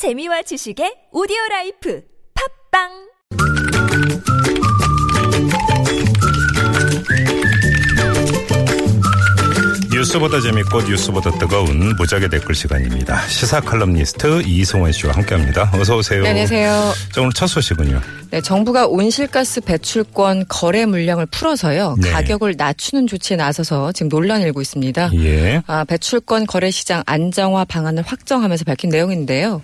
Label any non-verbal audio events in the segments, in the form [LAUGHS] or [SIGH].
재미와 지식의 오디오 라이프 팟빵 뉴스보다 재밌고 뉴스보다 뜨거운 무적의 댓글 시간입니다. 시사 칼럼니스트 이승원 씨와 함께합니다. 어서 오세요. 네, 안녕하세요. 자, 오늘 첫 소식은요. 네, 정부가 온실가스 배출권 거래 물량을 풀어서요 네. 가격을 낮추는 조치에 나서서 지금 논란이 일고 있습니다. 예. 아, 배출권 거래 시장 안정화 방안을 확정하면서 밝힌 내용인데요.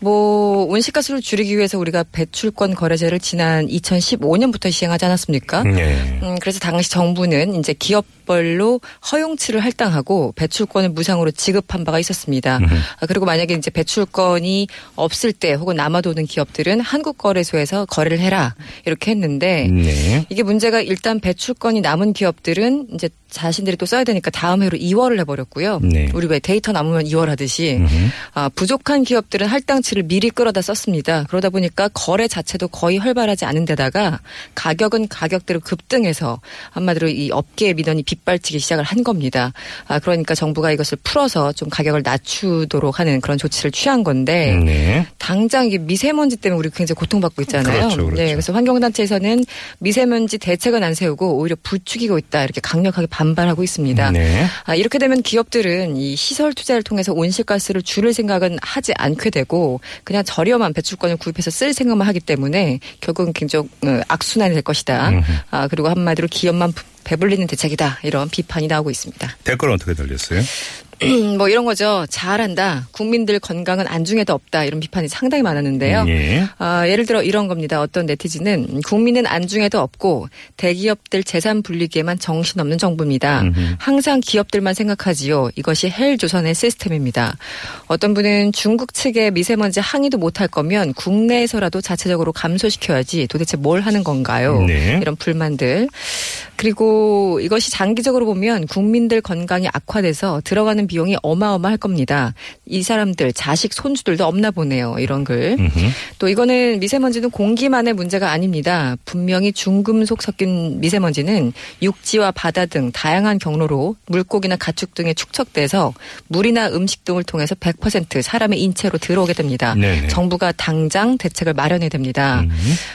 뭐 온실가스를 줄이기 위해서 우리가 배출권 거래제를 지난 2015년부터 시행하지 않았습니까? 예. 음, 그래서 당시 정부는 이제 기업별로 허용치를 할당하고 배출권을 무상으로 지급한 바가 있었습니다. 아, 그리고 만약에 이제 배출권이 없을 때 혹은 남아도는 기업들은 한국거래소에서 거래 를 해라 이렇게 했는데 네. 이게 문제가 일단 배출권이 남은 기업들은 이제 자신들이 또 써야 되니까 다음 해로 2월을 해버렸고요. 네. 우리 왜 데이터 남으면 2월 하듯이. 아, 부족한 기업들은 할당치를 미리 끌어다 썼습니다. 그러다 보니까 거래 자체도 거의 활발하지 않은 데다가 가격은 가격대로 급등해서 한마디로 이 업계의 민원이 빗발치기 시작을 한 겁니다. 아, 그러니까 정부가 이것을 풀어서 좀 가격을 낮추도록 하는 그런 조치를 취한 건데 네. 당장 이게 미세먼지 때문에 우리 굉장히 고통받고 있잖아요. 그렇죠, 그렇죠. 네, 그래서 환경단체에서는 미세먼지 대책은 안 세우고 오히려 부추기고 있다 이렇게 강력하게 반발하고 있습니다. 네. 아, 이렇게 되면 기업들은 이 시설 투자를 통해서 온실가스를 줄일 생각은 하지 않게 되고 그냥 저렴한 배출권을 구입해서 쓸 생각만 하기 때문에 결국은 굉장히 어, 악순환이 될 것이다. 음흠. 아, 그리고 한마디로 기업만 부- 배불리는 대책이다 이런 비판이 나오고 있습니다. 댓글 어떻게 달렸어요? 뭐 이런 거죠. 잘한다. 국민들 건강은 안중에도 없다. 이런 비판이 상당히 많았는데요. 예. 아, 예를 들어 이런 겁니다. 어떤 네티즌은 국민은 안중에도 없고 대기업들 재산 불리기에만 정신없는 정부입니다. 음흠. 항상 기업들만 생각하지요. 이것이 헬조선의 시스템입니다. 어떤 분은 중국 측에 미세먼지 항의도 못할 거면 국내에서라도 자체적으로 감소시켜야지 도대체 뭘 하는 건가요? 네. 이런 불만들. 그리고 이것이 장기적으로 보면 국민들 건강이 악화돼서 들어가는 비용이 어마어마할 겁니다. 이 사람들 자식 손주들도 없나 보네요. 이런 글. 음흠. 또 이거는 미세먼지는 공기만의 문제가 아닙니다. 분명히 중금속 섞인 미세먼지는 육지와 바다 등 다양한 경로로 물고기나 가축 등에 축적돼서 물이나 음식 등을 통해서 100% 사람의 인체로 들어오게 됩니다. 네네. 정부가 당장 대책을 마련해야 됩니다. 음.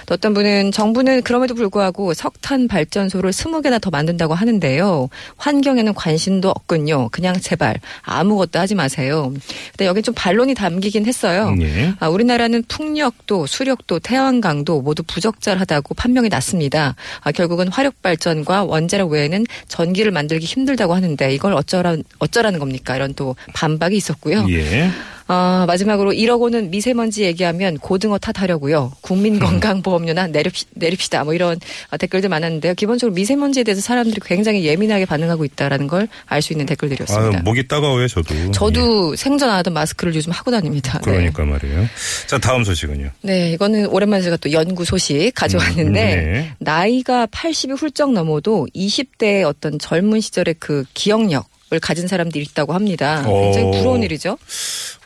또 어떤 분은 정부는 그럼에도 불구하고 석탄 발전소를 20 개나 더 만든다고 하는데요. 환경에는 관심도 없군요. 그냥 제발 아무것도 하지 마세요. 근데 여기 좀 반론이 담기긴 했어요. 예. 아, 우리나라는 풍력도 수력도 태양광도 모두 부적절하다고 판명이 났습니다. 아, 결국은 화력 발전과 원자력 외에는 전기를 만들기 힘들다고 하는데 이걸 어쩌라 어쩌라는 겁니까? 이런 또 반박이 있었고요. 예. 아, 마지막으로 1억 원은 미세먼지 얘기하면 고등어 탓하려고요. 국민건강보험료나 내립시, 내립시다. 뭐 이런 아, 댓글들 많았는데요. 기본적으로 미세먼지에 대해서 사람들이 굉장히 예민하게 반응하고 있다라는 걸 알 수 있는 아, 댓글들이었습니다. 목이 따가워요, 저도. 저도 생전 안 하던 마스크를 요즘 하고 다닙니다. 예. 네. 그러니까 말이에요. 자, 다음 소식은요. 네, 이거는 오랜만에 제가 또 연구 소식 가져왔는데 음, 네. 나이가 80이 훌쩍 넘어도 20대의 어떤 젊은 시절의 그 기억력 을 가진 사람들이 있다고 합니다. 굉장히 오. 부러운 일이죠.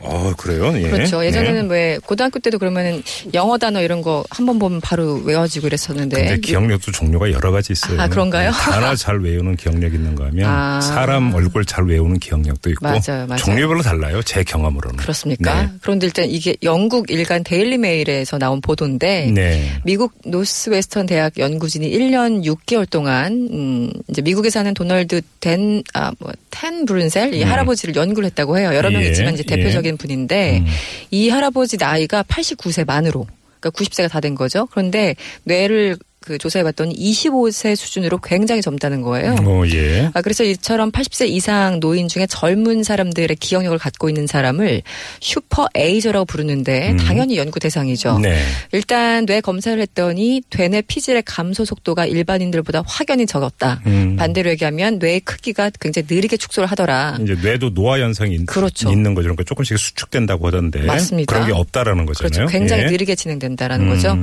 아, 그래요? 예. 그렇죠. 예전에는 네. 왜 고등학교 때도 그러면은 영어 단어 이런 거 한 번 보면 바로 외워지고 그랬었는데 근데 기억력도 종류가 여러 가지 있어요. 아, 그런가요? 네, 단어 잘 외우는 기억력 있는가 하면 아. 사람 얼굴 잘 외우는 기억력도 있고 맞아요, 맞아요. 종류별로 달라요. 제 경험으로는. 그렇습니까? 네. 그런데 일단 이게 영국 일간 데일리 메일에서 나온 보도인데 네. 미국 노스웨스턴 대학 연구진이 1년 6개월 동안 음 이제 미국에 사는 도널드 덴아뭐 텐 브룬셀 이 음. 할아버지를 연구를 했다고 해요. 여러 명 예, 있지만 이제 예. 대표적인 분인데 음. 이 할아버지 나이가 89세 만으로 그러니까 90세가 다 된 거죠. 그런데 뇌를 그 조사해봤더니 25세 수준으로 굉장히 젊다는 거예요. 어, 예. 아, 그래서 이처럼 80세 이상 노인 중에 젊은 사람들의 기억력을 갖고 있는 사람을 슈퍼 에이저라고 부르는데 음. 당연히 연구 대상이죠. 네. 일단 뇌 검사를 했더니 되뇌 피질의 감소 속도가 일반인들보다 확연히 적었다. 음. 반대로 얘기하면 뇌의 크기가 굉장히 느리게 축소를 하더라. 이제 뇌도 노화 현상이 있- 그렇죠. 있는 거죠. 그러니까 조금씩 수축된다고 하던데 맞습니다. 그런 게 없다라는 거잖아요. 그렇죠. 굉장히 예. 느리게 진행된다라는 음. 거죠.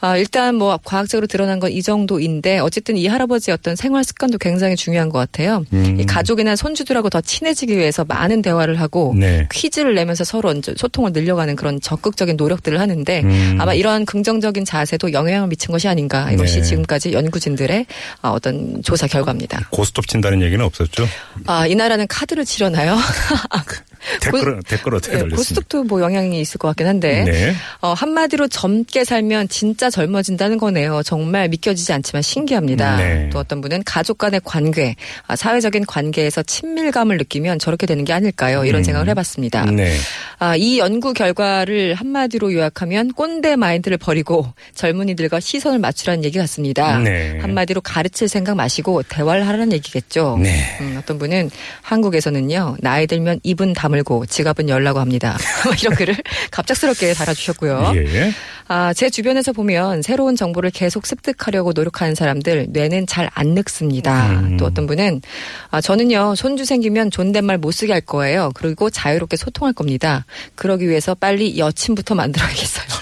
아, 일단 뭐 과학적으로 드러난 건 이 정도인데 어쨌든 이 할아버지의 어떤 생활 습관도 굉장히 중요한 것 같아요. 음. 이 가족이나 손주들하고 더 친해지기 위해서 많은 대화를 하고 네. 퀴즈를 내면서 서로 소통을 늘려가는 그런 적극적인 노력들을 하는데 음. 아마 이러한 긍정적인 자세도 영향을 미친 것이 아닌가 이것이 네. 지금까지 연구진들의 아, 어떤 조사 결과입니다. 고스톱 친다는 얘기는 없었죠. 아, 이 나라는 카드를 치려나요? [LAUGHS] 댓글 댓글 어떻게 네, 달렸습니까? 고스톱도 뭐 영향이 있을 것 같긴 한데 네. 어, 한마디로 젊게 살면 진짜 젊어진다는 거네요. 정말 믿겨지지 않지만 신기합니다. 네. 또 어떤 분은 가족 간의 관계, 아, 사회적인 관계에서 친밀감을 느끼면 저렇게 되는 게 아닐까요? 이런 음. 생각을 해봤습니다. 네. 아, 이 연구 결과를 한마디로 요약하면 꼰대 마인드를 버리고 젊은이들과 시선을 맞추라는 얘기 같습니다. 네. 한마디로 가르칠 생각 마시고 대화를 하라는 얘기겠죠. 네. 음, 어떤 분은 한국에서는요 나이 들면 입은 다물고 지갑은 열라고 합니다. [LAUGHS] 이런 글을 갑작스럽게 달아주셨고요. 예. 아, 제 주변에서 보면 새로운 정보를 계속 습득하려고 노력하는 사람들 뇌는 잘 안 늙습니다. 음. 또 어떤 분은 아, 저는요 손주 생기면 존댓말 못 쓰게 할 거예요. 그리고 자유롭게 소통할 겁니다. 그러기 위해서 빨리 여친부터 만들어야겠어요.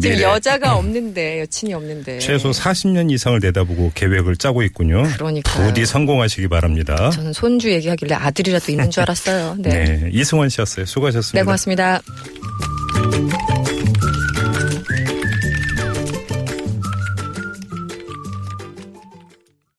지금 미래. 여자가 없는데 여친이 없는데 최소 40년 이상을 내다보고 계획을 짜고 있군요. 그러니까요. 부디 성공하시기 바랍니다. 저는 손주 얘기하길래 아들이라도 있는 줄 알았어요. 네. 네. 이승원 씨였어요. 수고하셨습니다. 네, 고맙습니다.